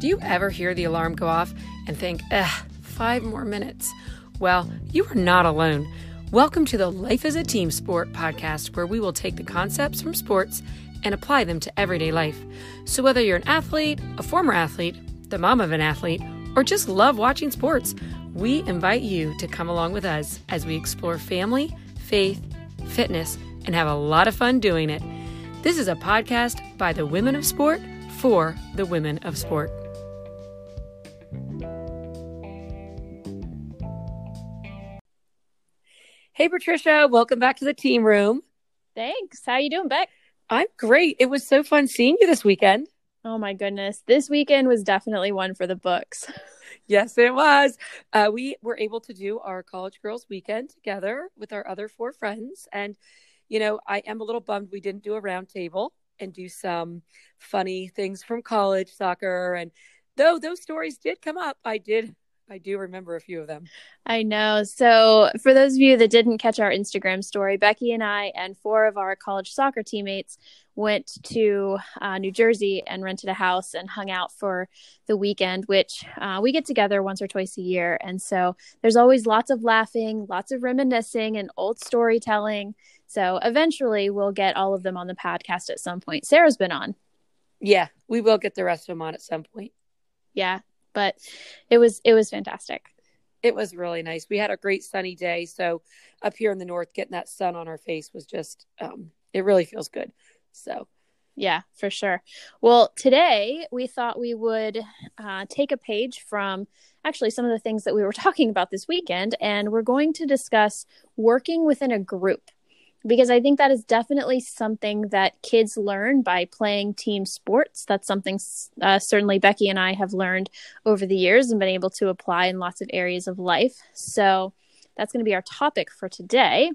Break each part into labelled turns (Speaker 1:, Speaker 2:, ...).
Speaker 1: Do you ever hear the alarm go off and think, ugh, five more minutes? Well, you are not alone. Welcome to the Life as a Team Sport podcast, where we will take the concepts from sports and apply them to everyday life. So, whether you're an athlete, a former athlete, the mom of an athlete, or just love watching sports, we invite you to come along with us as we explore family, faith, fitness, and have a lot of fun doing it. This is a podcast by the women of sport for the women of sport. Hey Patricia, welcome back to the team room.
Speaker 2: Thanks. How you doing, Beck?
Speaker 1: I'm great. It was so fun seeing you this weekend.
Speaker 2: Oh my goodness. This weekend was definitely one for the books.
Speaker 1: Yes, it was. Uh, we were able to do our college girls weekend together with our other four friends. And, you know, I am a little bummed we didn't do a roundtable and do some funny things from college soccer. And though those stories did come up, I did I do remember a few of them.
Speaker 2: I know. So, for those of you that didn't catch our Instagram story, Becky and I and four of our college soccer teammates went to uh, New Jersey and rented a house and hung out for the weekend, which uh, we get together once or twice a year. And so, there's always lots of laughing, lots of reminiscing, and old storytelling. So, eventually, we'll get all of them on the podcast at some point. Sarah's been on.
Speaker 1: Yeah, we will get the rest of them on at some point.
Speaker 2: Yeah, but it was it was fantastic.
Speaker 1: It was really nice. We had a great sunny day. So up here in the north getting that sun on our face was just um it really feels good. So
Speaker 2: yeah for sure. Well today we thought we would uh, take a page from actually some of the things that we were talking about this weekend and we're going to discuss working within a group because I think that is definitely something that kids learn by playing team sports. That's something uh, certainly Becky and I have learned over the years and been able to apply in lots of areas of life. So that's going to be our topic for today.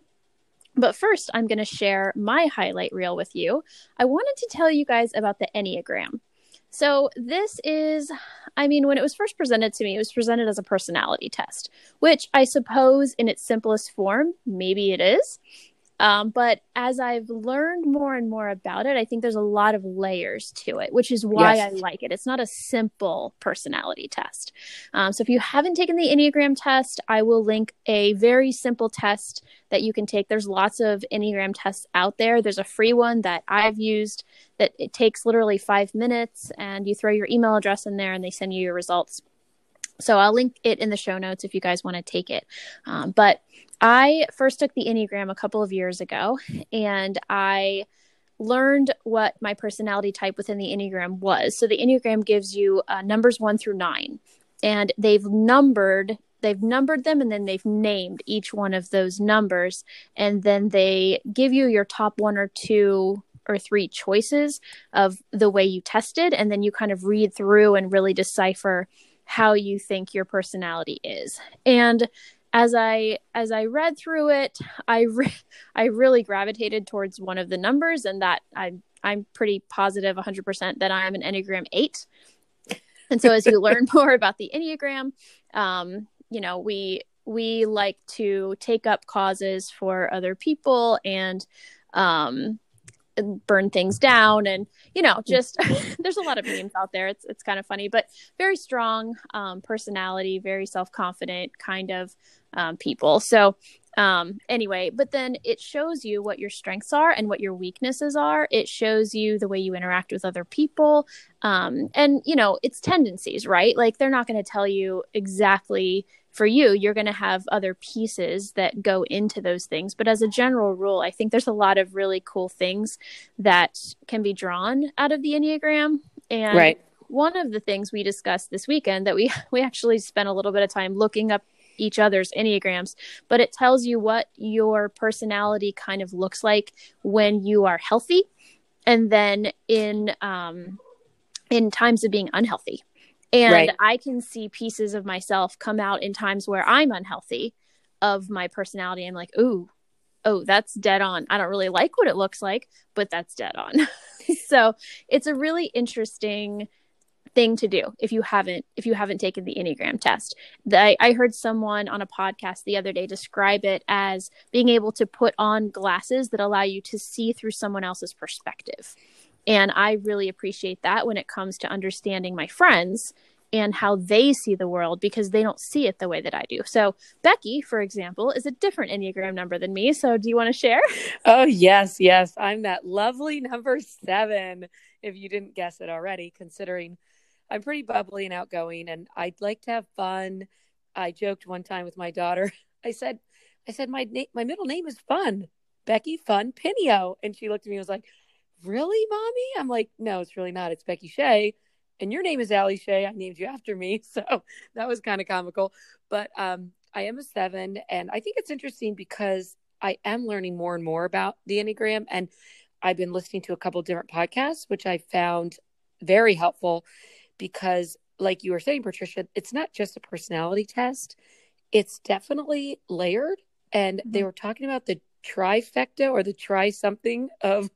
Speaker 2: But first, I'm going to share my highlight reel with you. I wanted to tell you guys about the Enneagram. So, this is, I mean, when it was first presented to me, it was presented as a personality test, which I suppose in its simplest form, maybe it is. Um, but as I've learned more and more about it, I think there's a lot of layers to it, which is why yes. I like it. It's not a simple personality test. Um, so if you haven't taken the Enneagram test, I will link a very simple test that you can take. There's lots of Enneagram tests out there. There's a free one that I've used that it takes literally five minutes, and you throw your email address in there, and they send you your results. So I'll link it in the show notes if you guys want to take it. Um, but I first took the Enneagram a couple of years ago and I learned what my personality type within the Enneagram was. So the Enneagram gives you uh, numbers one through nine, and they've numbered they've numbered them and then they've named each one of those numbers and then they give you your top one or two or three choices of the way you tested and then you kind of read through and really decipher how you think your personality is and as I as I read through it, I re- I really gravitated towards one of the numbers, and that I'm I'm pretty positive 100% that I am an Enneagram eight. And so, as you learn more about the Enneagram, um, you know we we like to take up causes for other people and um, burn things down and you know just there's a lot of memes out there. It's it's kind of funny but very strong um, personality very self-confident kind of um, people. So um, anyway but then it shows you what your strengths are and what your weaknesses are. It shows you the way you interact with other people. Um, and you know it's tendencies right? Like they're not going to tell you exactly for you, you're going to have other pieces that go into those things. But as a general rule, I think there's a lot of really cool things that can be drawn out of the Enneagram. And right. one of the things we discussed this weekend that we we actually spent a little bit of time looking up each other's enneagrams but it tells you what your personality kind of looks like when you are healthy and then in um in times of being unhealthy and right. I can see pieces of myself come out in times where I'm unhealthy of my personality. I'm like, ooh, oh, that's dead on. I don't really like what it looks like, but that's dead on. so it's a really interesting thing to do if you haven't if you haven't taken the enneagram test I, I heard someone on a podcast the other day describe it as being able to put on glasses that allow you to see through someone else's perspective And I really appreciate that when it comes to understanding my friends and how they see the world because they don't see it the way that I do. So, Becky, for example, is a different Enneagram number than me. So, do you want to share?
Speaker 1: Oh, yes, yes. I'm that lovely number seven, if you didn't guess it already, considering I'm pretty bubbly and outgoing and I'd like to have fun. I joked one time with my daughter. I said, I said, my name, my middle name is fun, Becky Fun Pinio. And she looked at me and was like, really, mommy? I'm like, no, it's really not. It's Becky Shea and your name is Allie Shea. I named you after me. So that was kind of comical. But um, I am a seven. And I think it's interesting because I am learning more and more about the Enneagram. And I've been listening to a couple different podcasts, which I found very helpful because, like you were saying, Patricia, it's not just a personality test, it's definitely layered. And mm-hmm. they were talking about the trifecta or the try something of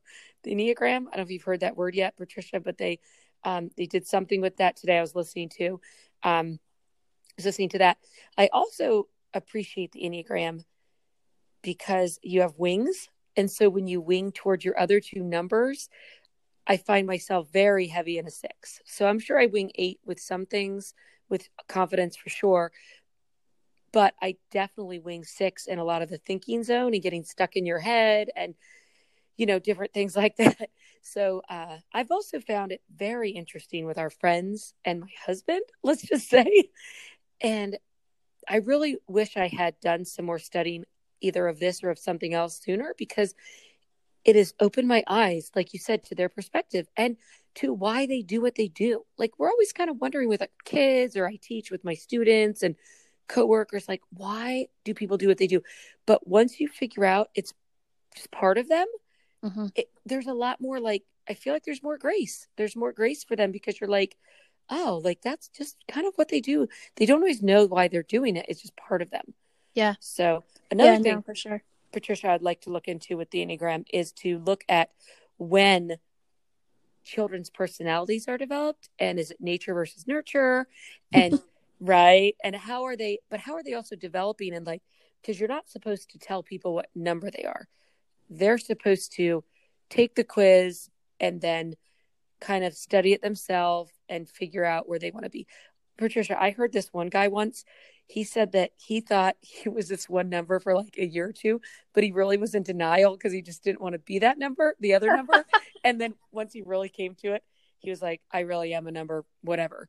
Speaker 1: the Enneagram. I don't know if you've heard that word yet, Patricia, but they um, they did something with that today. I was listening to, um, was listening to that. I also appreciate the Enneagram because you have wings. And so when you wing toward your other two numbers, I find myself very heavy in a six. So I'm sure I wing eight with some things with confidence for sure. But I definitely wing six in a lot of the thinking zone and getting stuck in your head and you know, different things like that. So uh, I've also found it very interesting with our friends and my husband, let's just say. And I really wish I had done some more studying either of this or of something else sooner because it has opened my eyes, like you said, to their perspective and to why they do what they do. Like we're always kind of wondering with our kids or I teach with my students and coworkers, like, why do people do what they do? But once you figure out it's just part of them, mm-hmm. it, there's a lot more like I feel like there's more grace. There's more grace for them because you're like, oh, like that's just kind of what they do. They don't always know why they're doing it. It's just part of them.
Speaker 2: Yeah.
Speaker 1: So another yeah, thing
Speaker 2: no, for sure,
Speaker 1: Patricia, I'd like to look into with the Enneagram is to look at when children's personalities are developed and is it nature versus nurture and right and how are they but how are they also developing and like because you're not supposed to tell people what number they are they're supposed to take the quiz and then kind of study it themselves and figure out where they want to be. Patricia, I heard this one guy once. He said that he thought he was this one number for like a year or two, but he really was in denial because he just didn't want to be that number, the other number. and then once he really came to it, he was like, I really am a number, whatever.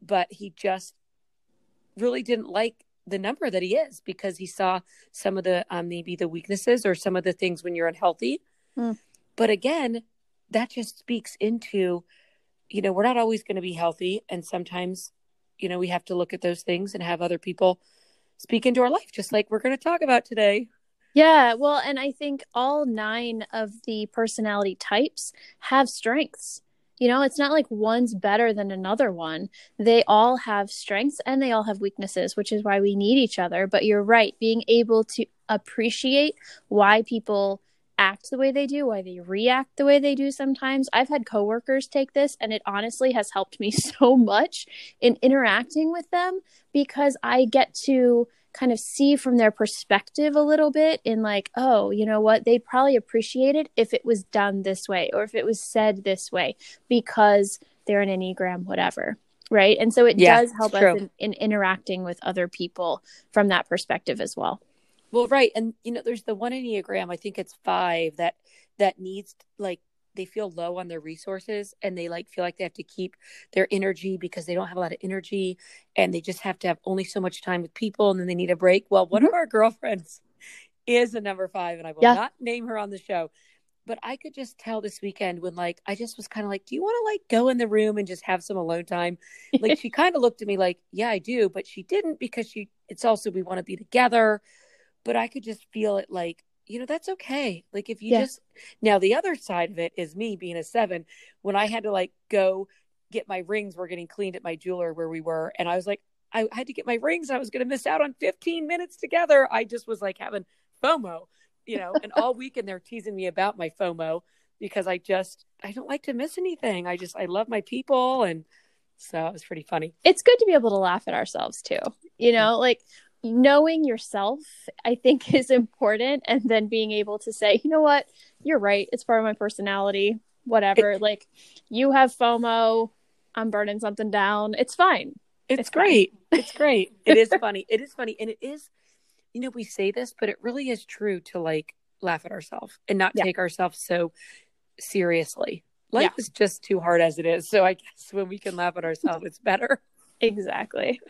Speaker 1: But he just really didn't like the number that he is because he saw some of the um, maybe the weaknesses or some of the things when you're unhealthy. Mm. But again, that just speaks into, you know, we're not always going to be healthy, and sometimes, you know, we have to look at those things and have other people speak into our life, just like we're going to talk about today.
Speaker 2: Yeah, well, and I think all nine of the personality types have strengths. You know, it's not like one's better than another one. They all have strengths and they all have weaknesses, which is why we need each other. But you're right, being able to appreciate why people act the way they do, why they react the way they do sometimes. I've had coworkers take this and it honestly has helped me so much in interacting with them because I get to kind of see from their perspective a little bit in like oh you know what? They'd probably appreciate it if it was done this way or if it was said this way because they're an enneagram whatever right? And so it yeah, does help us in, in interacting with other people from that perspective as well.
Speaker 1: Well right and you know there's the one enneagram i think it's five that that needs like they feel low on their resources and they like feel like they have to keep their energy because they don't have a lot of energy and they just have to have only so much time with people and then they need a break. Well, one mm-hmm. of our girlfriends is a number five and I will yeah. not name her on the show. But I could just tell this weekend when like I just was kind of like, Do you want to like go in the room and just have some alone time? Like she kind of looked at me like, Yeah, I do, but she didn't because she it's also we want to be together. But I could just feel it like you know that's okay. Like if you yeah. just now the other side of it is me being a seven. When i had to like go get my rings were getting cleaned at my jeweler where we were and i was like i had to get my rings. I was going to miss out on 15 minutes together. I just was like having fomo you know and all weekend they're teasing me about my fomo because i just i don't like to miss anything. I just i love my people and so it was pretty funny.
Speaker 2: It's good to be able to laugh at ourselves too you mm-hmm. know like knowing yourself i think is important and then being able to say you know what you're right it's part of my personality whatever. It, like you have FOMO, I'm burning something down. It's fine.
Speaker 1: It's, it's great. Fine. it's great. It is funny. It is funny. And it is, you know, we say this, but it really is true to like laugh at ourselves and not yeah. take ourselves so seriously. Life yeah. is just too hard as it is. So I guess when we can laugh at ourselves, it's better.
Speaker 2: Exactly.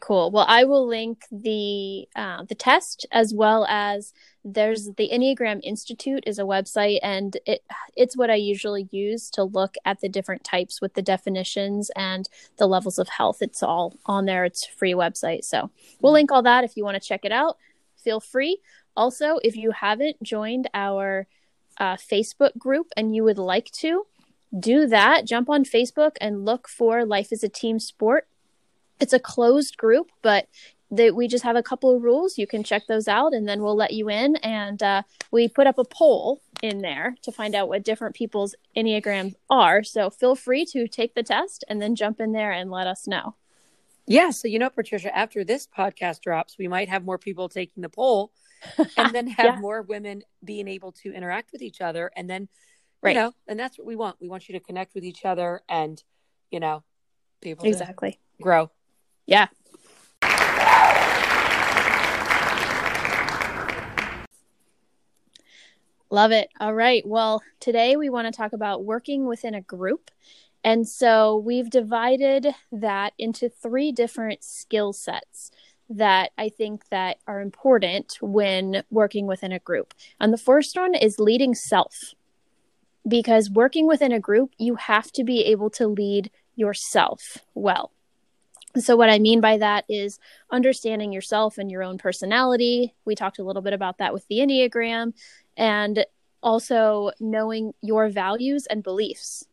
Speaker 2: Cool. Well, I will link the uh, the test as well as there's the Enneagram Institute is a website, and it it's what I usually use to look at the different types with the definitions and the levels of health. It's all on there. It's free website, so we'll link all that if you want to check it out. Feel free. Also, if you haven't joined our uh, Facebook group and you would like to do that, jump on Facebook and look for Life as a Team Sport it's a closed group, but that we just have a couple of rules. You can check those out, and then we'll let you in. And uh, we put up a poll in there to find out what different people's enneagrams are. So feel free to take the test and then jump in there and let us know.
Speaker 1: Yeah. So you know, Patricia, after this podcast drops, we might have more people taking the poll, and then have yeah. more women being able to interact with each other, and then right. you know, and that's what we want. We want you to connect with each other, and you know,
Speaker 2: be able exactly
Speaker 1: grow.
Speaker 2: Yeah. Love it. All right. Well, today we want to talk about working within a group. And so we've divided that into three different skill sets that I think that are important when working within a group. And the first one is leading self. Because working within a group, you have to be able to lead yourself well. So, what I mean by that is understanding yourself and your own personality. We talked a little bit about that with the Enneagram, and also knowing your values and beliefs,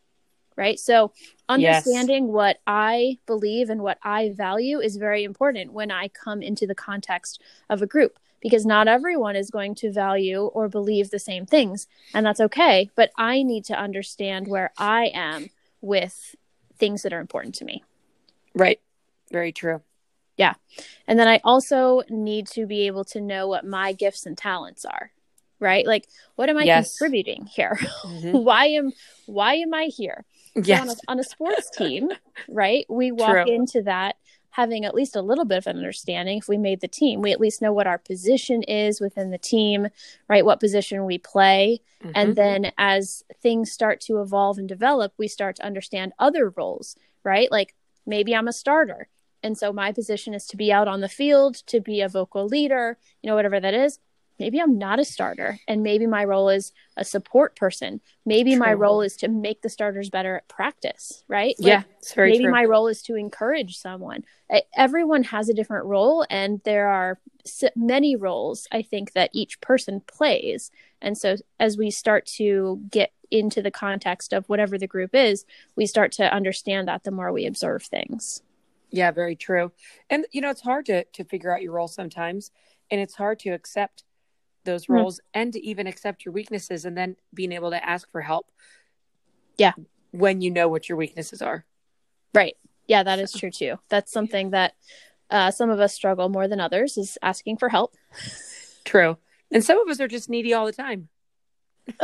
Speaker 2: right? So, understanding yes. what I believe and what I value is very important when I come into the context of a group because not everyone is going to value or believe the same things, and that's okay. But I need to understand where I am with things that are important to me.
Speaker 1: Right. Very true.
Speaker 2: Yeah. And then I also need to be able to know what my gifts and talents are. Right? Like what am I yes. contributing here? Mm-hmm. why am why am I here?
Speaker 1: Yes.
Speaker 2: So on, a, on a sports team, right? We walk true. into that having at least a little bit of an understanding if we made the team we at least know what our position is within the team right what position we play mm-hmm. and then as things start to evolve and develop we start to understand other roles right like maybe i'm a starter and so my position is to be out on the field, to be a vocal leader, you know, whatever that is. Maybe I'm not a starter, and maybe my role is a support person. Maybe true. my role is to make the starters better at practice, right?
Speaker 1: Like, yeah,
Speaker 2: maybe
Speaker 1: true.
Speaker 2: my role is to encourage someone. Everyone has a different role, and there are many roles I think that each person plays. And so, as we start to get into the context of whatever the group is, we start to understand that the more we observe things.
Speaker 1: Yeah, very true. And you know, it's hard to to figure out your role sometimes, and it's hard to accept those hmm. roles mm-hmm. and to even accept your weaknesses and then being able to ask for help.
Speaker 2: Yeah.
Speaker 1: When you know what your weaknesses are.
Speaker 2: Right. Yeah, that is true too. That's something that uh, some of us struggle more than others is asking for help.
Speaker 1: True. And some of us are just needy all the time.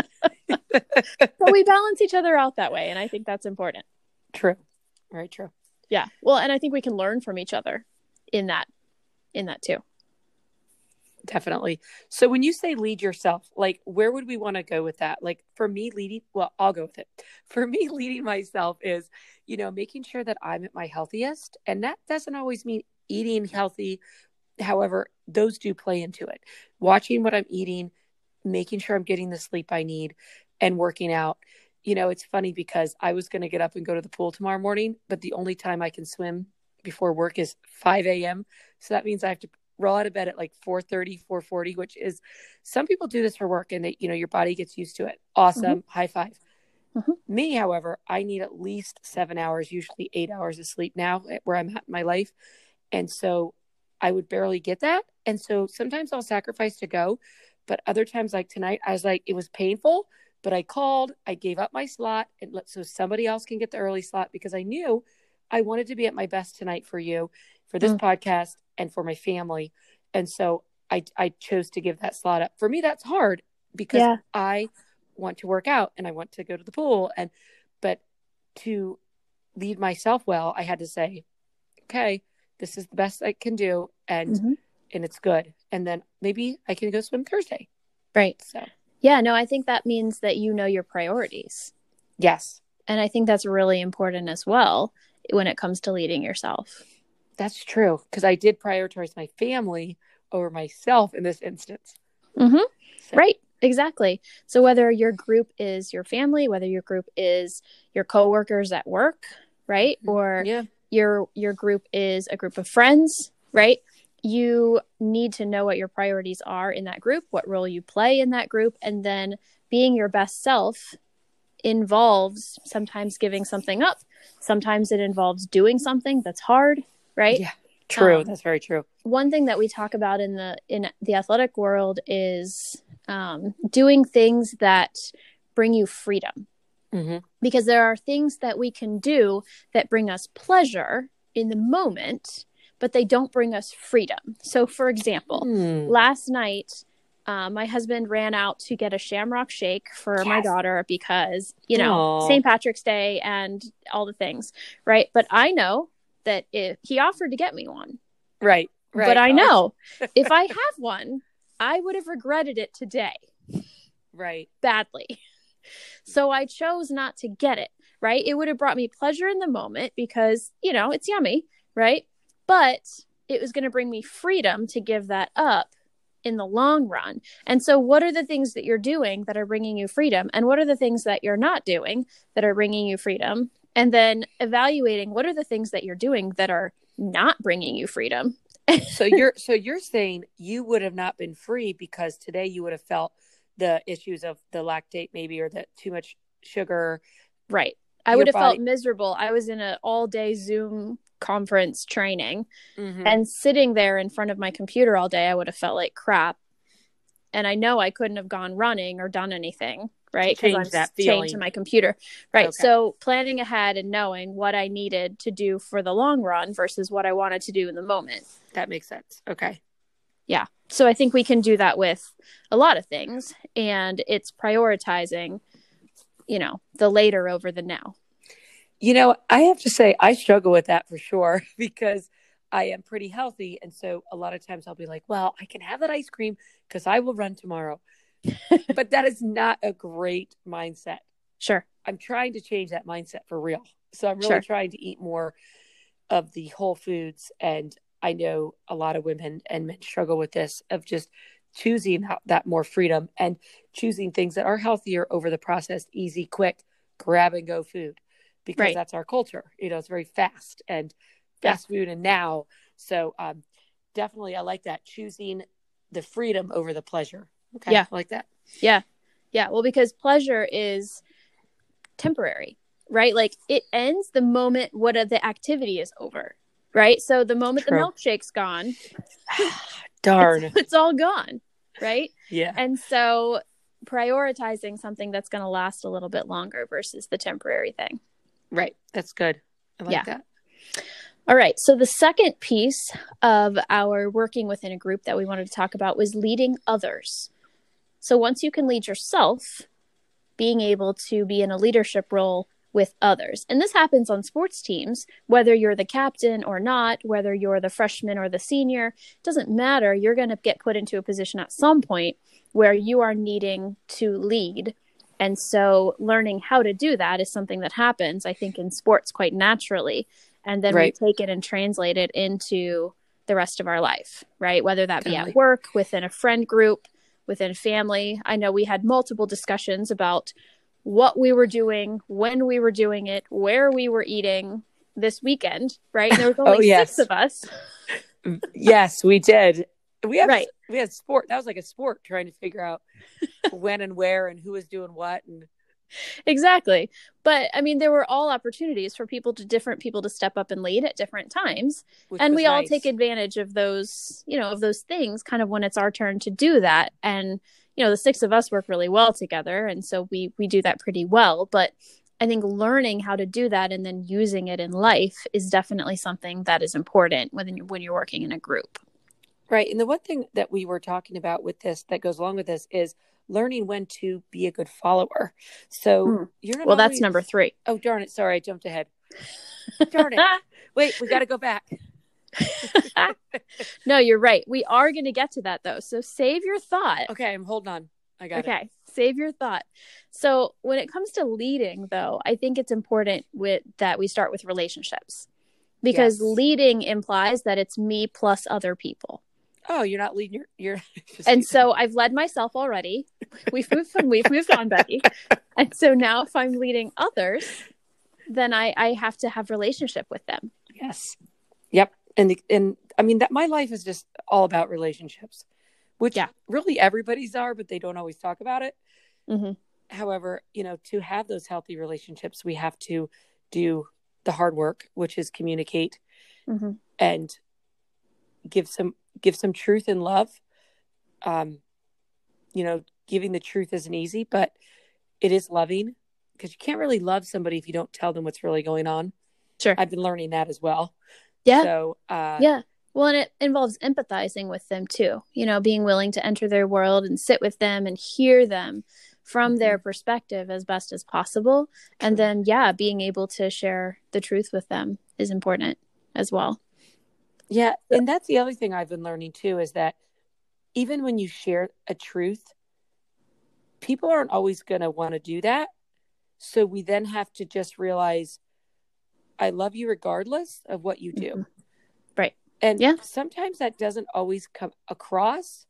Speaker 2: but we balance each other out that way. And I think that's important.
Speaker 1: True. Very true
Speaker 2: yeah. Well and i think we can learn from each other in that in that too.
Speaker 1: Definitely. So when you say lead yourself like where would we want to go with that? Like for me leading well i'll go with it. For me leading myself is you know making sure that i'm at my healthiest and that doesn't always mean eating healthy. However those do play into it. Watching what i'm eating making sure i'm getting the sleep i need and working out you know, it's funny because I was going to get up and go to the pool tomorrow morning, but the only time I can swim before work is 5 a.m. So that means I have to roll out of bed at like 4.30, 4.40, which is some people do this for work and they, you know, your body gets used to it. Awesome. Mm-hmm. High 5 mm-hmm. Me, however, I need at least seven hours, usually eight hours of sleep now where I'm at in my life. And so I would barely get that. And so sometimes I'll sacrifice to go. But other times, like tonight, I was like, it was painful but I called, I gave up my slot and let so somebody else can get the early slot because I knew I wanted to be at my best tonight for you, for this mm. podcast, and for my family. And so I I chose to give that slot up. For me, that's hard because yeah. I want to work out and I want to go to the pool and but to lead myself well, I had to say, okay, this is the best I can do and
Speaker 2: Mhm.
Speaker 1: and it's good. And then maybe I can go swim Thursday.
Speaker 2: Right.
Speaker 1: So,
Speaker 2: Yeah, no, I think that means that you know your priorities.
Speaker 1: yes.
Speaker 2: And I think that's really important as well when it comes to leading yourself.
Speaker 1: That's true because I did prioritize my family over myself in this instance.
Speaker 2: Mm-hmm.
Speaker 1: So-
Speaker 2: Right. Exactly. So whether your group is your family, whether your group is your coworkers at work, right? Or
Speaker 1: Yeah.
Speaker 2: your your group is a group of friends, right? You need to know what your priorities are in that group, what role you play in that group, and then being your best self involves sometimes giving something up. Sometimes it involves doing something that's hard, right?
Speaker 1: Yeah. True.
Speaker 2: Um,
Speaker 1: That's very true.
Speaker 2: one thing that we talk about in the in the athletic world is um, doing things that bring you freedom
Speaker 1: hmm
Speaker 2: because there are things that we can do that bring us pleasure in the moment but they don't bring us freedom so for example
Speaker 1: Hmm.
Speaker 2: last night uh, my husband ran out to get a shamrock shake for my daughter because you know st patrick's day and all the things right but i know that if he offered to get me one
Speaker 1: Right. Right.
Speaker 2: but I know if I have one, I would have regretted it today
Speaker 1: Right.
Speaker 2: badly. So I chose not to get it, right? It would have brought me pleasure in the moment because, you know, it's yummy, right? But it was going to bring me freedom to give that up in the long run. And so, what are the things that you're doing that are bringing you freedom? And what are the things that you're not doing that are bringing you freedom? And then evaluating what are the things that you're doing that are not bringing you freedom
Speaker 1: so you're so you're saying you would have not been free because today you would have felt the issues of the lactate maybe or the too much sugar.
Speaker 2: Right. I
Speaker 1: Your
Speaker 2: would have
Speaker 1: body-
Speaker 2: felt miserable. I was in an all day Zoom conference training
Speaker 1: Mhm.
Speaker 2: and sitting there in front of my computer all day, I would have felt like crap. And I know I couldn't have gone running or done anything, right?
Speaker 1: Because
Speaker 2: I'm
Speaker 1: that
Speaker 2: chained to my computer. Right.
Speaker 1: Okay.
Speaker 2: So planning ahead and knowing what I needed to do for the long run versus what I wanted to do in the moment.
Speaker 1: That makes sense. Okay. Yeah.
Speaker 2: So I think we can do that with a lot of things. And it's prioritizing, you know, the later over the now.
Speaker 1: You know, I have to say I struggle with that for sure because I am pretty healthy and so a lot of times I'll be like, well, I can have that ice cream cuz I will run tomorrow. but that is not a great mindset.
Speaker 2: Sure.
Speaker 1: I'm trying to change that mindset for real. So I'm really
Speaker 2: Sure.
Speaker 1: trying to eat more of the whole foods. And I know a lot of women and men struggle with this of just choosing that more freedom and choosing things that are healthier over the processed, easy, quick, grab and go food because
Speaker 2: Right.
Speaker 1: that's our culture. You know, it's very fast and
Speaker 2: Yeah.
Speaker 1: fast food and now. So um, definitely, I like that choosing the freedom over the pleasure. Okay.
Speaker 2: Yeah.
Speaker 1: I like that.
Speaker 2: Yeah. Yeah. Well, because pleasure is temporary, right? Like it ends the moment what the activity is over, right? So the moment
Speaker 1: True.
Speaker 2: the milkshake's gone,
Speaker 1: Darn.
Speaker 2: it's, it's all gone, right?
Speaker 1: yeah.
Speaker 2: And so prioritizing something that's going to last a little bit longer versus the temporary thing.
Speaker 1: Right. That's good. I like
Speaker 2: Yeah.
Speaker 1: that.
Speaker 2: All right. So the second piece of our working within a group that we wanted to talk about was leading others. So once you can lead yourself, being able to be in a leadership role with others. And this happens on sports teams, whether you're the captain or not, whether you're the freshman or the senior, doesn't matter. You're going to get put into a position at some point where you are needing to lead. And so learning how to do that is something that happens, I think, in sports quite naturally. And then
Speaker 1: Right.
Speaker 2: we take it and translate it into the rest of our life, right? Whether that be at work, within a friend group, within family. I know we had multiple discussions about what we were doing, when we were doing it, where we were eating this weekend, right? And there was oh, only
Speaker 1: Oh, yes.
Speaker 2: six of us.
Speaker 1: yes, we did. We had
Speaker 2: Right.
Speaker 1: we had sport. That was like a sport trying to figure out when and where and who was doing what and
Speaker 2: exactly. But I mean, there were all opportunities for people to different people to step up and lead at different times.
Speaker 1: which
Speaker 2: and we all take advantage of those, you know, of those things kind of when it's our turn to do that. And, you know, the six of us work really well together. And so we we do that pretty well. But I think learning how to do that and then using it in life is definitely something that is important when when you're working in a group.
Speaker 1: Right. And the one thing that we were talking about with this that goes along with this is learning when to be a good follower. So
Speaker 2: Mm.
Speaker 1: you're not
Speaker 2: Well, that's number three.
Speaker 1: Oh darn it! Sorry, I jumped ahead. Darn it! Wait, we got to go back.
Speaker 2: no, you're right. We are going to get to that though. So save your thought.
Speaker 1: Okay, I'm holding on. I got it.
Speaker 2: Okay, save your thought. So when it comes to leading, though, I think it's important with that we start with relationships because
Speaker 1: Yes.
Speaker 2: leading implies that it's me plus other people.
Speaker 1: Oh, you're not leading your. You're. just
Speaker 2: And so I've led myself already. We've moved on, we've moved on, Becky. And so now if I'm leading others, then I, I have to have relationship with them.
Speaker 1: Yes. Yep. And the, and I mean that my life is just all about relationships, which
Speaker 2: Yeah.
Speaker 1: really everybody's are, but they don't always talk about it.
Speaker 2: Mhm.
Speaker 1: However, you know, to have those healthy relationships, we have to do the hard work, which is communicate
Speaker 2: Mhm.
Speaker 1: and give some give some truth and love. Um, you know, giving the truth isn't easy, but it is loving because you can't really love somebody if you don't tell them what's really going on.
Speaker 2: Sure.
Speaker 1: I've been learning that as well.
Speaker 2: Yeah.
Speaker 1: So, uh,
Speaker 2: Yeah. Well, and it involves empathizing with them too. You know, being willing to enter their world and sit with them and hear them from their perspective as best as possible. And then, yeah, being able to share the truth with them is important as well.
Speaker 1: Yeah, and that's the other thing I've been learning too is that even when you share a truth, people aren't always going to want to do that. So we then have to just realize I love you regardless of what you do.
Speaker 2: Mhm. Right.
Speaker 1: And
Speaker 2: Yeah.
Speaker 1: sometimes that doesn't always come across.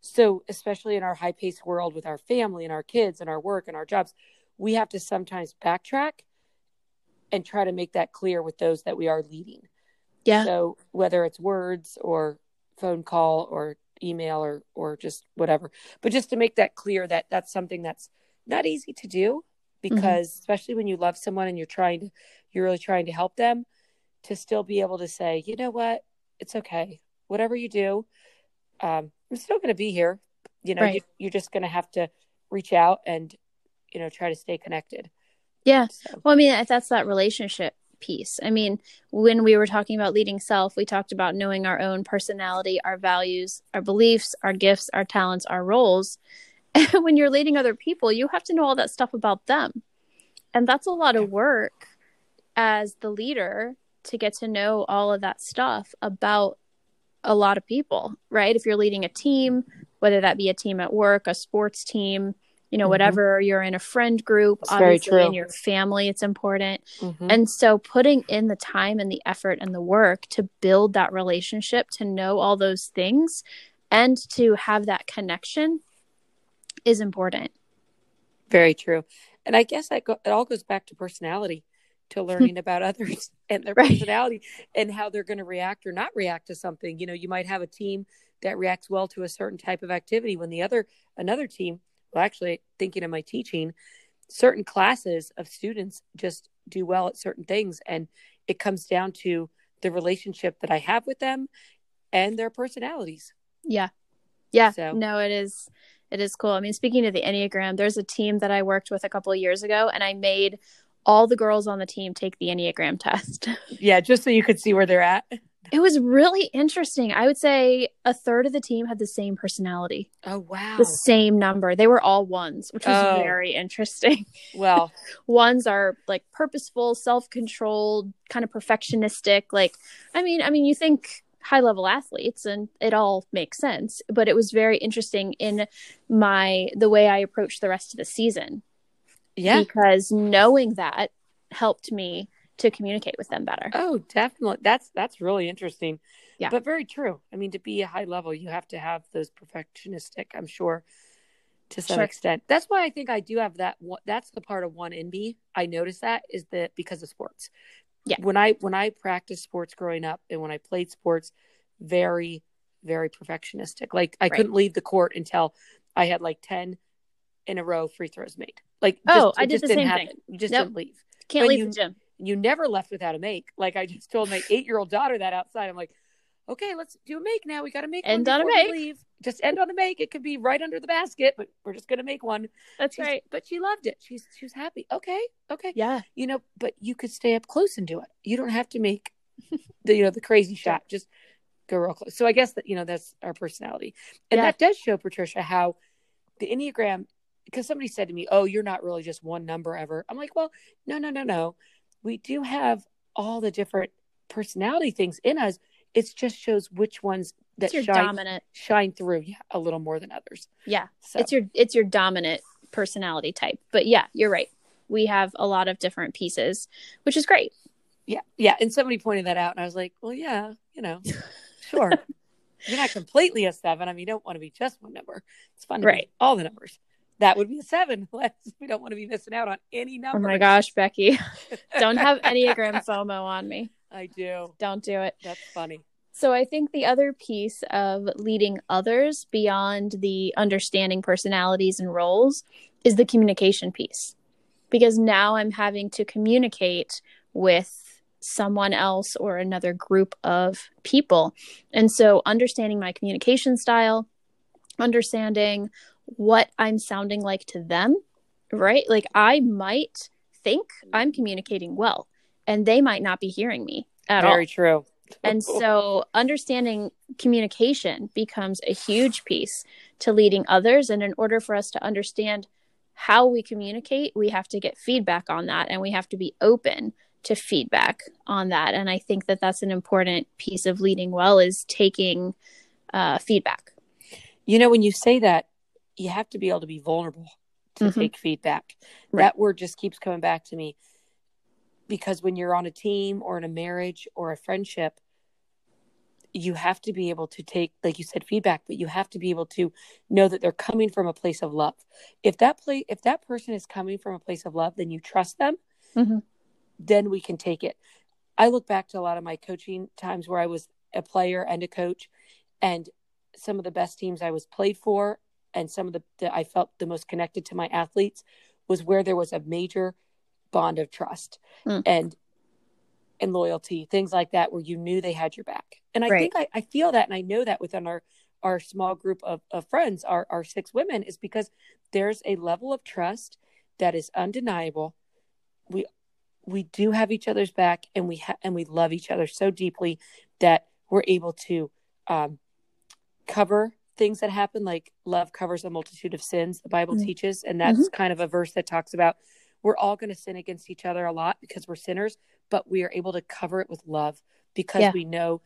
Speaker 1: So, especially in our high paced world with our family and our kids and our work and our jobs, we have to sometimes backtrack and try to make that clear with those that we are leading.
Speaker 2: Yeah.
Speaker 1: So whether it's words or phone call or email or or just whatever, but just to make that clear that that's something that's not easy to do because especially when you love someone and you're trying to you're really trying to help them to still be able to say, you know what, it's okay, whatever you do, um, I'm still going to be here. You know,
Speaker 2: Right.
Speaker 1: you, you're just going to have to reach out and you know try to stay connected.
Speaker 2: Yeah.
Speaker 1: So,
Speaker 2: Well, I mean, that's that relationship piece. I mean, when we were talking about leading self, we talked about knowing our own personality, our values, our beliefs, our gifts, our talents, our roles. And when you're leading other people, you have to know all that stuff about them. And that's a lot of work as the leader to get to know all of that stuff about a lot of people, right? If you're leading a team, whether that be a team at work, a sports team, you know,
Speaker 1: Mhm.
Speaker 2: whatever you're in a friend group,
Speaker 1: That's
Speaker 2: obviously in your family, it's important.
Speaker 1: mhm.
Speaker 2: And so putting in the time and the effort and the work to build that relationship, to know all those things and to have that connection is important.
Speaker 1: Very true. And I guess that go, it all goes back to personality, to learning about others and their
Speaker 2: Right.
Speaker 1: personality and how they're going to react or not react to something. You know, you might have a team that reacts well to a certain type of activity when the other another team, well actually thinking of my teaching, certain classes of students just do well at certain things and it comes down to the relationship that I have with them and their personalities.
Speaker 2: Yeah. Yeah.
Speaker 1: So-
Speaker 2: No, it is it is cool. I mean, speaking of the Enneagram, there's a team that I worked with a couple of years ago and I made all the girls on the team take the Enneagram test.
Speaker 1: Yeah, just so you could see where they're at.
Speaker 2: It was really interesting. I would say a third of the team had the same personality,
Speaker 1: Oh wow.
Speaker 2: the same number. They were all ones, which was
Speaker 1: Oh.
Speaker 2: very interesting.
Speaker 1: Well,
Speaker 2: ones are like purposeful, self-controlled, kind of perfectionistic. Like, I mean, I mean, you think high-level athletes, and it all makes sense. But it was very interesting in my the way I approached the rest of the season
Speaker 1: yeah.
Speaker 2: because knowing that helped me to communicate with them better.
Speaker 1: Oh, definitely. That's that's really interesting.
Speaker 2: Yeah.
Speaker 1: But very true. I mean, to be a high level, you have to have those perfectionistic, I'm sure, to some
Speaker 2: Sure.
Speaker 1: extent. That's why I think I do have that one that's the part of one in me. I notice that is that because of sports.
Speaker 2: Yeah.
Speaker 1: When I when I practiced sports growing up and when I played sports, very, very perfectionistic. Like I
Speaker 2: Right.
Speaker 1: couldn't leave the court until I had like ten in a row free throws made. Like
Speaker 2: Oh, I did
Speaker 1: just
Speaker 2: the
Speaker 1: didn't
Speaker 2: same
Speaker 1: happen.
Speaker 2: thing.
Speaker 1: You just
Speaker 2: Nope.
Speaker 1: didn't leave
Speaker 2: Can't
Speaker 1: when
Speaker 2: leave
Speaker 1: you-
Speaker 2: the gym.
Speaker 1: You never left without a make. Like I just told my eight year old daughter that outside. I'm like, okay, let's do a make now. We got to make
Speaker 2: End
Speaker 1: one
Speaker 2: on a make.
Speaker 1: Leave. Just end on a make. It could be right under the basket, but we're just gonna make one.
Speaker 2: That's
Speaker 1: She's-
Speaker 2: right.
Speaker 1: But she loved it. She's she was happy. Okay, okay.
Speaker 2: Yeah.
Speaker 1: You know, but you could stay up close and do it. You don't have to make the you know the crazy shot. Just go real close. So I guess that you know that's our personality, and
Speaker 2: Yeah.
Speaker 1: that does show Patricia how the Enneagram, because somebody said to me, Oh, you're not really just one number ever. I'm like, Well, no, no, no, no. We do have all the different personality things in us. It just shows which ones that shine,
Speaker 2: dominant.
Speaker 1: shine through a little more than others.
Speaker 2: Yeah.
Speaker 1: So
Speaker 2: It's your it's your dominant personality type. But yeah, you're right. We have a lot of different pieces, which is great.
Speaker 1: yeah, yeah. And somebody pointed that out, and I was like, Well, yeah, you know, sure. you're not completely a seven. I mean, you don't want to be just one number. It's fun
Speaker 2: Right.
Speaker 1: all the numbers. That would be a seven. Let's, we don't want to be missing out on any number.
Speaker 2: Oh my gosh, Becky. Don't have Enneagram FOMO on me.
Speaker 1: I do.
Speaker 2: Don't do it.
Speaker 1: That's funny.
Speaker 2: So I think the other piece of leading others beyond the understanding personalities and roles is the communication piece. Because now I'm having to communicate with someone else or another group of people. And so understanding my communication style, understanding what I'm sounding like to them, right? Like I might think I'm communicating well and they might not be hearing me at all
Speaker 1: Very true.
Speaker 2: and so understanding communication becomes a huge piece to leading others and in order for us to understand how we communicate we have to get feedback on that and we have to be open to feedback on that and i think that that's an important piece of leading well is taking uh, feedback
Speaker 1: You know, when you say that, you have to be able to be vulnerable to
Speaker 2: Mhm.
Speaker 1: take feedback.
Speaker 2: Right.
Speaker 1: That word just keeps coming back to me because when you're on a team or in a marriage or a friendship, you have to be able to take, like you said, feedback, but you have to be able to know that they're coming from a place of love. If that play, if that person is coming from a place of love, then you trust them.
Speaker 2: Mhm.
Speaker 1: Then we can take it. I look back to a lot of my coaching times where I was a player and a coach, and some of the best teams I was played for, and some of the that I felt the most connected to my athletes was where there was a major bond of trust
Speaker 2: Mm.
Speaker 1: and and loyalty, things like that, where you knew they had your back. And I
Speaker 2: Right.
Speaker 1: think I, I feel that, and I know that within our our small group of, of friends, our our six women, is because there's a level of trust that is undeniable. We we do have each other's back, and we ha- and we love each other so deeply that we're able to um, cover things that happen. Like love covers a multitude of sins. The Bible
Speaker 2: Mhm.
Speaker 1: teaches, and that's kind of a verse that talks about we're all going to sin against each other a lot because we're sinners, but we are able to cover it with love because
Speaker 2: Yeah.
Speaker 1: we know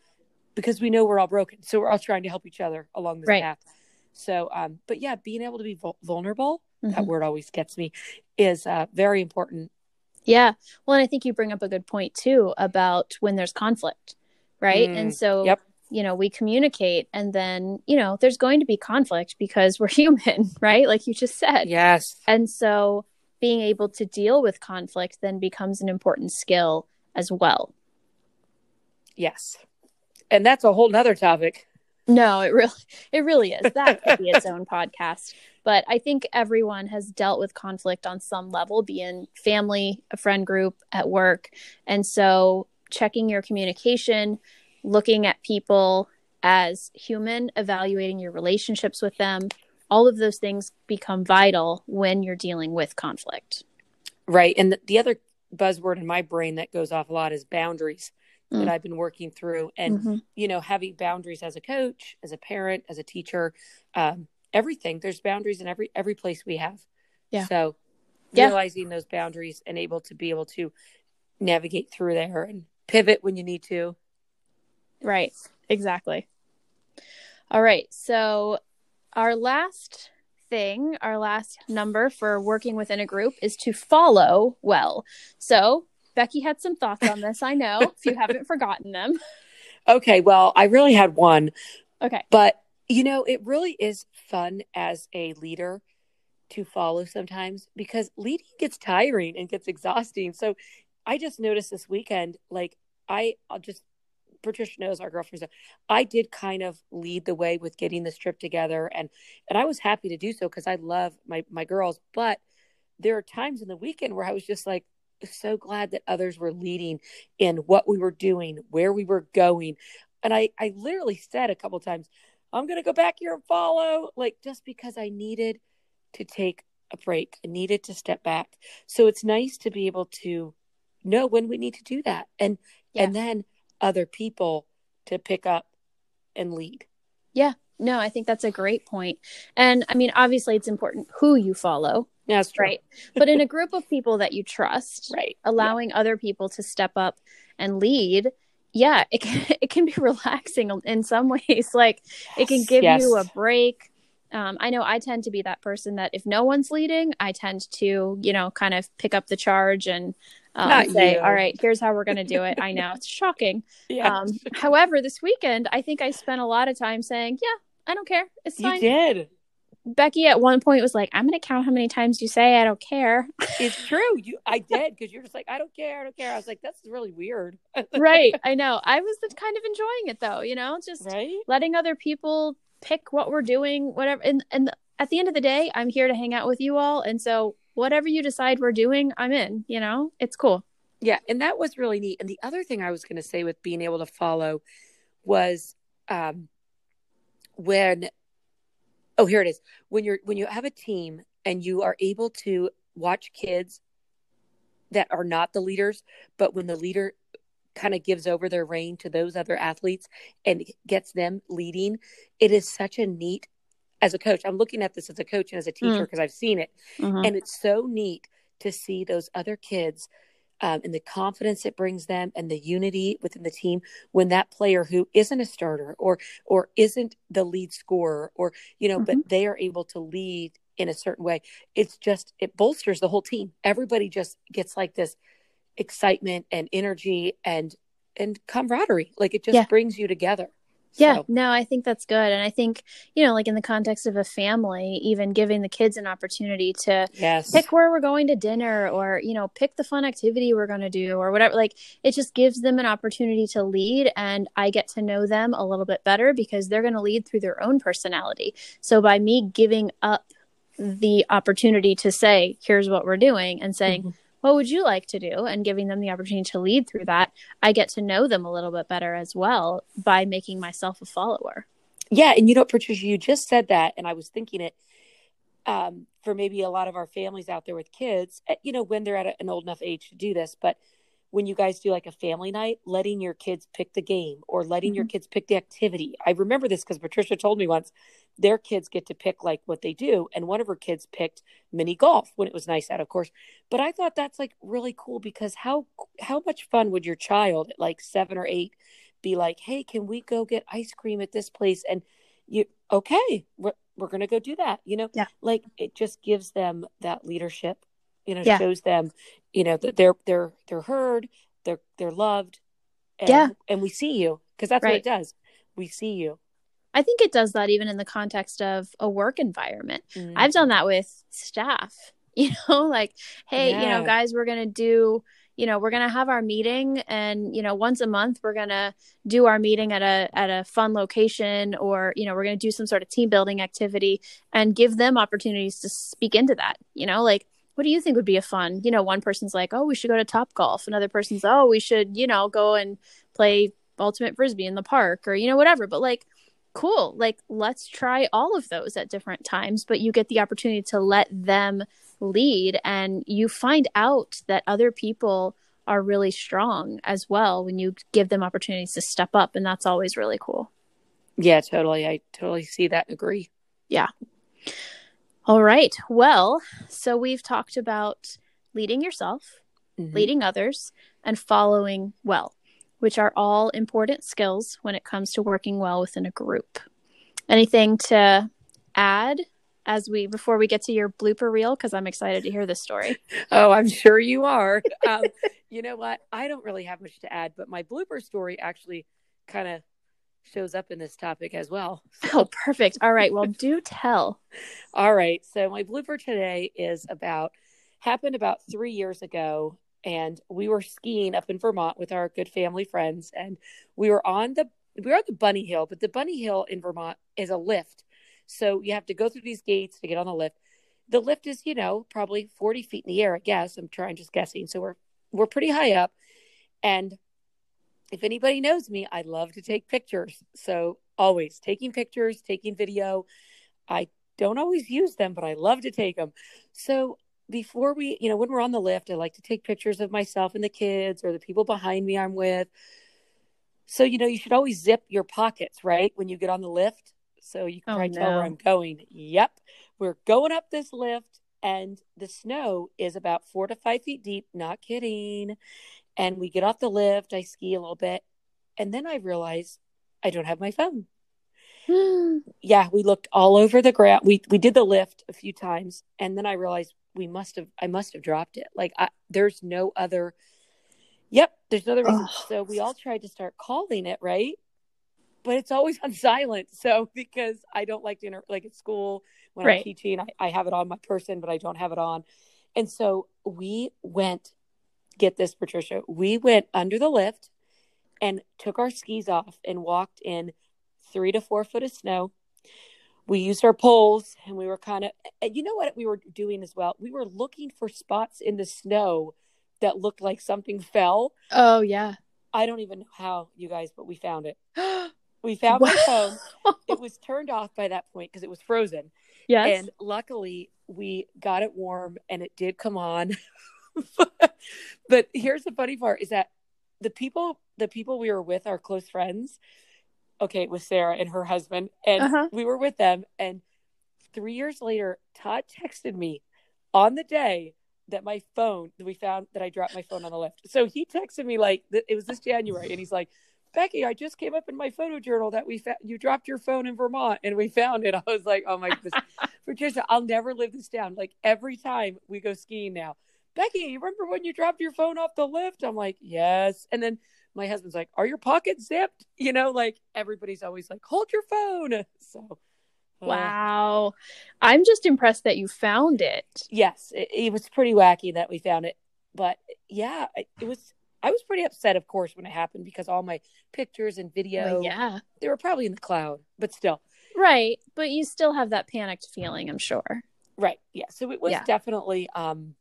Speaker 1: because we know we're all broken. So we're all trying to help each other along this
Speaker 2: Right.
Speaker 1: path. So, um, but yeah, being able to be vul- vulnerable, that
Speaker 2: Mhm.
Speaker 1: word always gets me, is uh, very important.
Speaker 2: Yeah. Well, and I think you bring up a good point too about when there's conflict, right?
Speaker 1: Mm,
Speaker 2: and so,
Speaker 1: yep.
Speaker 2: You know, we communicate and then, you know, there's going to be conflict because we're human, right? Like you just said.
Speaker 1: Yes.
Speaker 2: And so being able to deal with conflict then becomes an important skill as well.
Speaker 1: Yes. And that's a whole nother topic.
Speaker 2: No, it really it really is. That could be its own podcast. But I think everyone has dealt with conflict on some level, be in family, a friend group, at work. And so checking your communication, looking at people as human, evaluating your relationships with them, all of those things become vital when you're dealing with conflict.
Speaker 1: Right. And the, the other buzzword in my brain that goes off a lot is boundaries that
Speaker 2: Mm.
Speaker 1: I've been working through. And,
Speaker 2: Mhm.
Speaker 1: you know, having boundaries as a coach, as a parent, as a teacher, um, everything. There's boundaries in every every place we have.
Speaker 2: Yeah.
Speaker 1: So
Speaker 2: Yeah.
Speaker 1: realizing those boundaries and able to be able to navigate through there and pivot when you need to.
Speaker 2: Right. Exactly. All right. So, our last thing, our last number for working within a group is to follow well. So, Becky had some thoughts on this, I know, if you haven't forgotten them.
Speaker 1: Okay, well, I really had one,
Speaker 2: Okay.
Speaker 1: but you know, it really is fun as a leader to follow sometimes because leading gets tiring and gets exhausting. So I just noticed this weekend, like I, I'll just Patricia knows our girlfriends. I did kind of lead the way with getting this trip together, and and I was happy to do so because I love my my girls. But there are times in the weekend where I was just like so glad that others were leading in what we were doing, where we were going, and I I literally said a couple times, I'm gonna go back here and follow, like just because I needed to take a break, I needed to step back. So it's nice to be able to know when we need to do that, and and then other people to pick up and lead. Yeah.
Speaker 2: No, I think that's a great point. And I mean, obviously, it's important who you follow.
Speaker 1: That's
Speaker 2: right. but in a group of people that you trust,
Speaker 1: right,
Speaker 2: allowing yeah. other people to step up and lead, yeah, it can, it can be relaxing in some ways. Like yes. it can give yes. you a break. Um, I know I tend to be that person that if no one's leading, I tend to, you know, kind of pick up the charge and um, say, you. all right, here's how we're going to do it. I know it's shocking. Yeah. Um, however, this weekend, I think I spent a lot of time saying, yeah, I don't care. It's fine.
Speaker 1: You did.
Speaker 2: Becky at one point was like, "I'm going to count how many times you say I don't care."
Speaker 1: It's true. You, I did because you're just like, "I don't care, I don't care." I was like, "That's really weird."
Speaker 2: right. I know. I was kind of enjoying it though. You know, just
Speaker 1: right?
Speaker 2: letting other people pick what we're doing, whatever. And and at the end of the day, I'm here to hang out with you all, and so whatever you decide we're doing, I'm in. You know, it's cool.
Speaker 1: Yeah, and that was really neat. And the other thing I was going to say with being able to follow was um, when oh here it is when you're when you have a team and you are able to watch kids that are not the leaders but when the leader kind of gives over their reign to those other athletes and gets them leading it is such a neat as a coach i'm looking at this as a coach and as a teacher because mm. i've seen it mm-hmm. and it's so neat to see those other kids um, and the confidence it brings them and the unity within the team when that player who isn't a starter or or isn't the lead scorer or you know mm-hmm. but they are able to lead in a certain way it's just it bolsters the whole team everybody just gets like this excitement and energy and and camaraderie like it just yeah. brings you together
Speaker 2: yeah, so. no, I think that's good. And I think, you know, like in the context of a family, even giving the kids an opportunity to
Speaker 1: yes.
Speaker 2: pick where we're going to dinner or, you know, pick the fun activity we're going to do or whatever, like it just gives them an opportunity to lead. And I get to know them a little bit better because they're going to lead through their own personality. So by me giving up the opportunity to say, here's what we're doing and saying, mm-hmm what would you like to do? And giving them the opportunity to lead through that i get to know them a little bit better as well by making myself a follower.
Speaker 1: Yeah and you know patricia you just said that and i was thinking it um, for maybe a lot of our families out there with kids eh, you know when they're at an old enough age to do this but when you guys do like a family night, letting your kids pick the game or letting mm-hmm. your kids pick the activity. I remember this because Patricia told me once their kids get to pick like what they do. And one of her kids picked mini golf when it was nice out, of course. But I thought that's like really cool because how how much fun would your child at like seven or eight be like, hey, can we go get ice cream at this place? And you okay, we're we're gonna go do that. You know,
Speaker 2: yeah.
Speaker 1: like it just gives them that leadership you know yeah. shows them you know that they're they're they're heard they're they're loved and,
Speaker 2: yeah
Speaker 1: and we see you because that's right. what it does we see you
Speaker 2: i think it does that even in the context of a work environment mm-hmm. i've done that with staff you know like hey yeah. you know guys we're gonna do you know we're going to have our meeting and you know once a month we're going to do our meeting at a at a fun location or you know we're going to do some sort of team building activity and give them opportunities to speak into that you know like what do you think would be a fun you know one person's like oh we should go to Topgolf another person's oh we should you know go and play ultimate frisbee in the park or you know whatever. But like cool. Like let's try all of those at different times but you get the opportunity to let them lead and you find out that other people are really strong as well when you give them opportunities to step up and that's always really cool.
Speaker 1: Yeah totally. I totally see that agree.
Speaker 2: Yeah all right. Well, so we've talked about leading yourself, mm-hmm. leading others, and following well, which are all important skills when it comes to working well within a group. Anything to add as we before we get to your blooper reel because I'm excited to hear this story.
Speaker 1: Oh, I'm sure you are. um, you know what? I don't really have much to add, but my blooper story actually kind of shows up in this topic as well.
Speaker 2: So. Oh, perfect. All right. Well, do tell.
Speaker 1: All right. So my blooper today is about happened about three years ago, and we were skiing up in Vermont with our good family friends, and we were on the we were on the Bunny Hill, but the Bunny Hill in Vermont is a lift, so you have to go through these gates to get on the lift. The lift is, you know, probably forty feet in the air. I guess I'm trying just guessing. So we're we're pretty high up, and if anybody knows me, I love to take pictures. So always taking pictures, taking video. I don't always use them, but I love to take them. So before we, you know, when we're on the lift, I like to take pictures of myself and the kids or the people behind me I'm with. So, you know, you should always zip your pockets, right? When you get on the lift. So you can
Speaker 2: Oh,
Speaker 1: probably tell where. I'm going. Yep. We're going up this lift, and the snow is about four to five feet deep. Not kidding. And we get off the lift. I ski a little bit. And then I realize I don't have my phone. Yeah, we looked all over the ground. We we did the lift a few times, and then I realized we must have I must have dropped it. Like I, there's no other. Yep, there's no other reason. So we all tried to start calling it, right? But it's always on silent. So because I don't like to inter- like at school when
Speaker 2: Right.
Speaker 1: I'm teaching, I, I have it on my person, but I don't have it on. And so we went. Get this, Patricia. We went under the lift and took our skis off and walked in three to four foot of snow. We used our poles and we were kind of, you know what we were doing as well? We were looking for spots in the snow that looked like something fell.
Speaker 2: Oh yeah.
Speaker 1: I don't even know how, you guys, but we found it. We found my phone. It was turned off by that point because it was frozen.
Speaker 2: yes.
Speaker 1: And luckily, we got it warm and it did come on. but here's the funny part is that the people the people we were with are close friends okay with sarah and her husband and
Speaker 2: Uh-huh.
Speaker 1: we were with them and three years later todd texted me on the day that my phone that we found that i dropped my phone on the lift. So he texted me like it was this january and he's like becky i just came up in my photo journal that we found you dropped your phone in vermont and we found it. I was like oh my goodness patricia i'll never live this down. Like every time we go skiing now Becky, you remember when you dropped your phone off the lift? I'm like, yes. And then my husband's like, are your pockets zipped? You know, like everybody's always like, hold your phone. So, uh,
Speaker 2: wow. I'm just impressed that you found it.
Speaker 1: yes, it, it was pretty wacky that we found it. But yeah, it, it was, I was pretty upset, of course, when it happened because all my pictures and video,
Speaker 2: Well, yeah.
Speaker 1: they were probably in the cloud, but still.
Speaker 2: Right. But you still have that panicked feeling, I'm sure.
Speaker 1: Right. Yeah. So it was
Speaker 2: Yeah.
Speaker 1: definitely, um,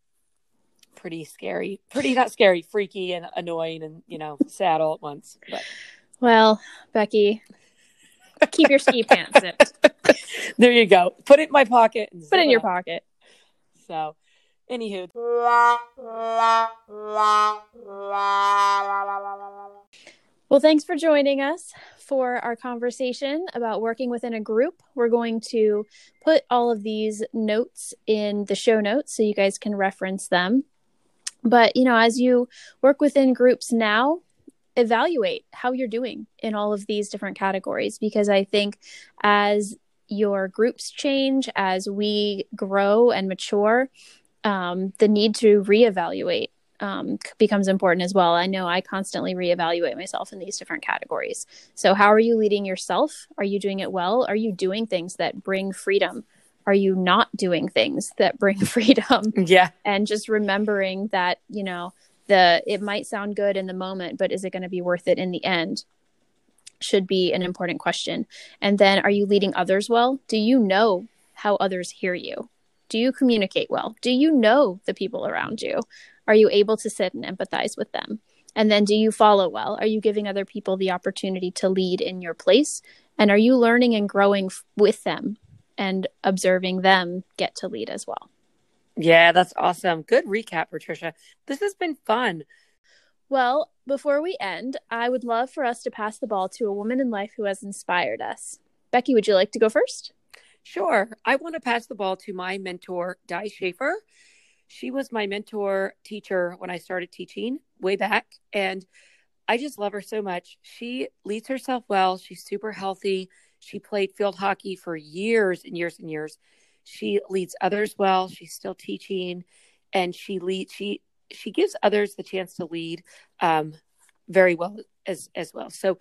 Speaker 1: pretty scary, pretty not scary, freaky and annoying and, you know, sad all at once. But
Speaker 2: Well, Becky, keep your ski pants zipped.
Speaker 1: there you go. Put it in my pocket. And
Speaker 2: Put it in your
Speaker 1: up.
Speaker 2: pocket.
Speaker 1: So, anywho,
Speaker 2: Well, thanks for joining us for our conversation about working within a group. We're going to put all of these notes in the show notes so you guys can reference them. But, you know, as you work within groups now, evaluate how you're doing in all of these different categories because I think as your groups change, as we grow and mature, um, the need to reevaluate um, becomes important as well. I know I constantly reevaluate myself in these different categories. So, how are you leading yourself? Are you doing it well? Are you doing things that bring freedom? Are you not doing things that bring freedom?
Speaker 1: yeah,
Speaker 2: and just remembering that, you know, the it might sound good in the moment, but is it going to be worth it in the end? Should be an important question. And then, are you leading others well? Do you know how others hear you? Do you communicate well? Do you know the people around you? Are you able to sit and empathize with them? And then, do you follow well? Are you giving other people the opportunity to lead in your place? And are you learning and growing f- with them and observing them get to lead as well?
Speaker 1: yeah, that's awesome. Good recap, Patricia. This has been fun.
Speaker 2: Well, before we end, I would love for us to pass the ball to a woman in life who has inspired us. Becky, would you like to go first?
Speaker 1: Sure. I want to pass the ball to my mentor, Di Schaefer. She was my mentor teacher when I started teaching way back. And I just love her so much. She leads herself well. She's super healthy. She played field hockey for years and years and years. She leads others well. She's still teaching and she leads she she gives others the chance to lead um, very well as as well. So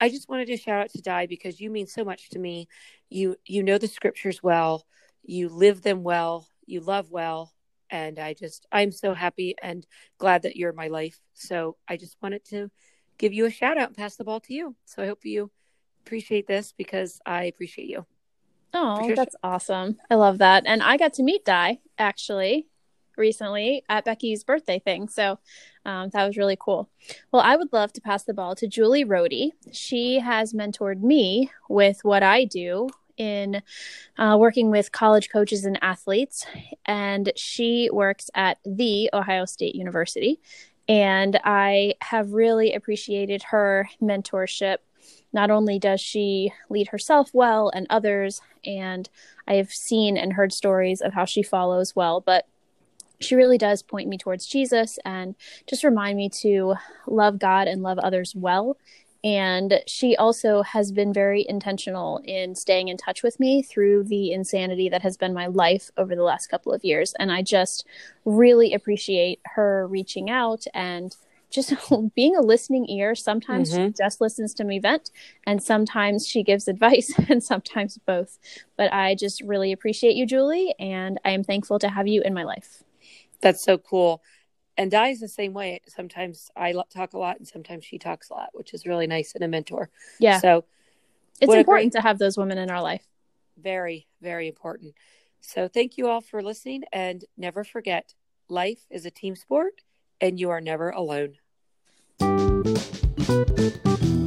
Speaker 1: I just wanted to shout out to Di because you mean so much to me. You you know the scriptures well, you live them well, you love well, and I just I'm so happy and glad that you're in my life. So I just wanted to give you a shout out and pass the ball to you. So I hope you appreciate this because I appreciate you.
Speaker 2: Oh,
Speaker 1: Patricia?
Speaker 2: that's awesome. I love that. And I got to meet Di actually recently at Becky's birthday thing. So um, that was really cool. Well, I would love to pass the ball to Julie Rohde. She has mentored me with what I do in uh, working with college coaches and athletes. And she works at the Ohio State University. And I have really appreciated her mentorship not only does she lead herself well and others, and I have seen and heard stories of how she follows well, but she really does point me towards Jesus and just remind me to love God and love others well. And she also has been very intentional in staying in touch with me through the insanity that has been my life over the last couple of years. And I just really appreciate her reaching out and just being a listening ear. Sometimes mm-hmm. she just listens to me vent, and sometimes she gives advice, and sometimes both. But I just really appreciate you, Julie, and I am thankful to have you in my life.
Speaker 1: That's so cool. And Di is the same way. Sometimes I talk a lot, and sometimes she talks a lot, which is really nice and a mentor.
Speaker 2: Yeah.
Speaker 1: So
Speaker 2: it's important great... to have those women in our life.
Speaker 1: Very, very important. So thank you all for listening, and never forget, life is a team sport, and you are never alone. Música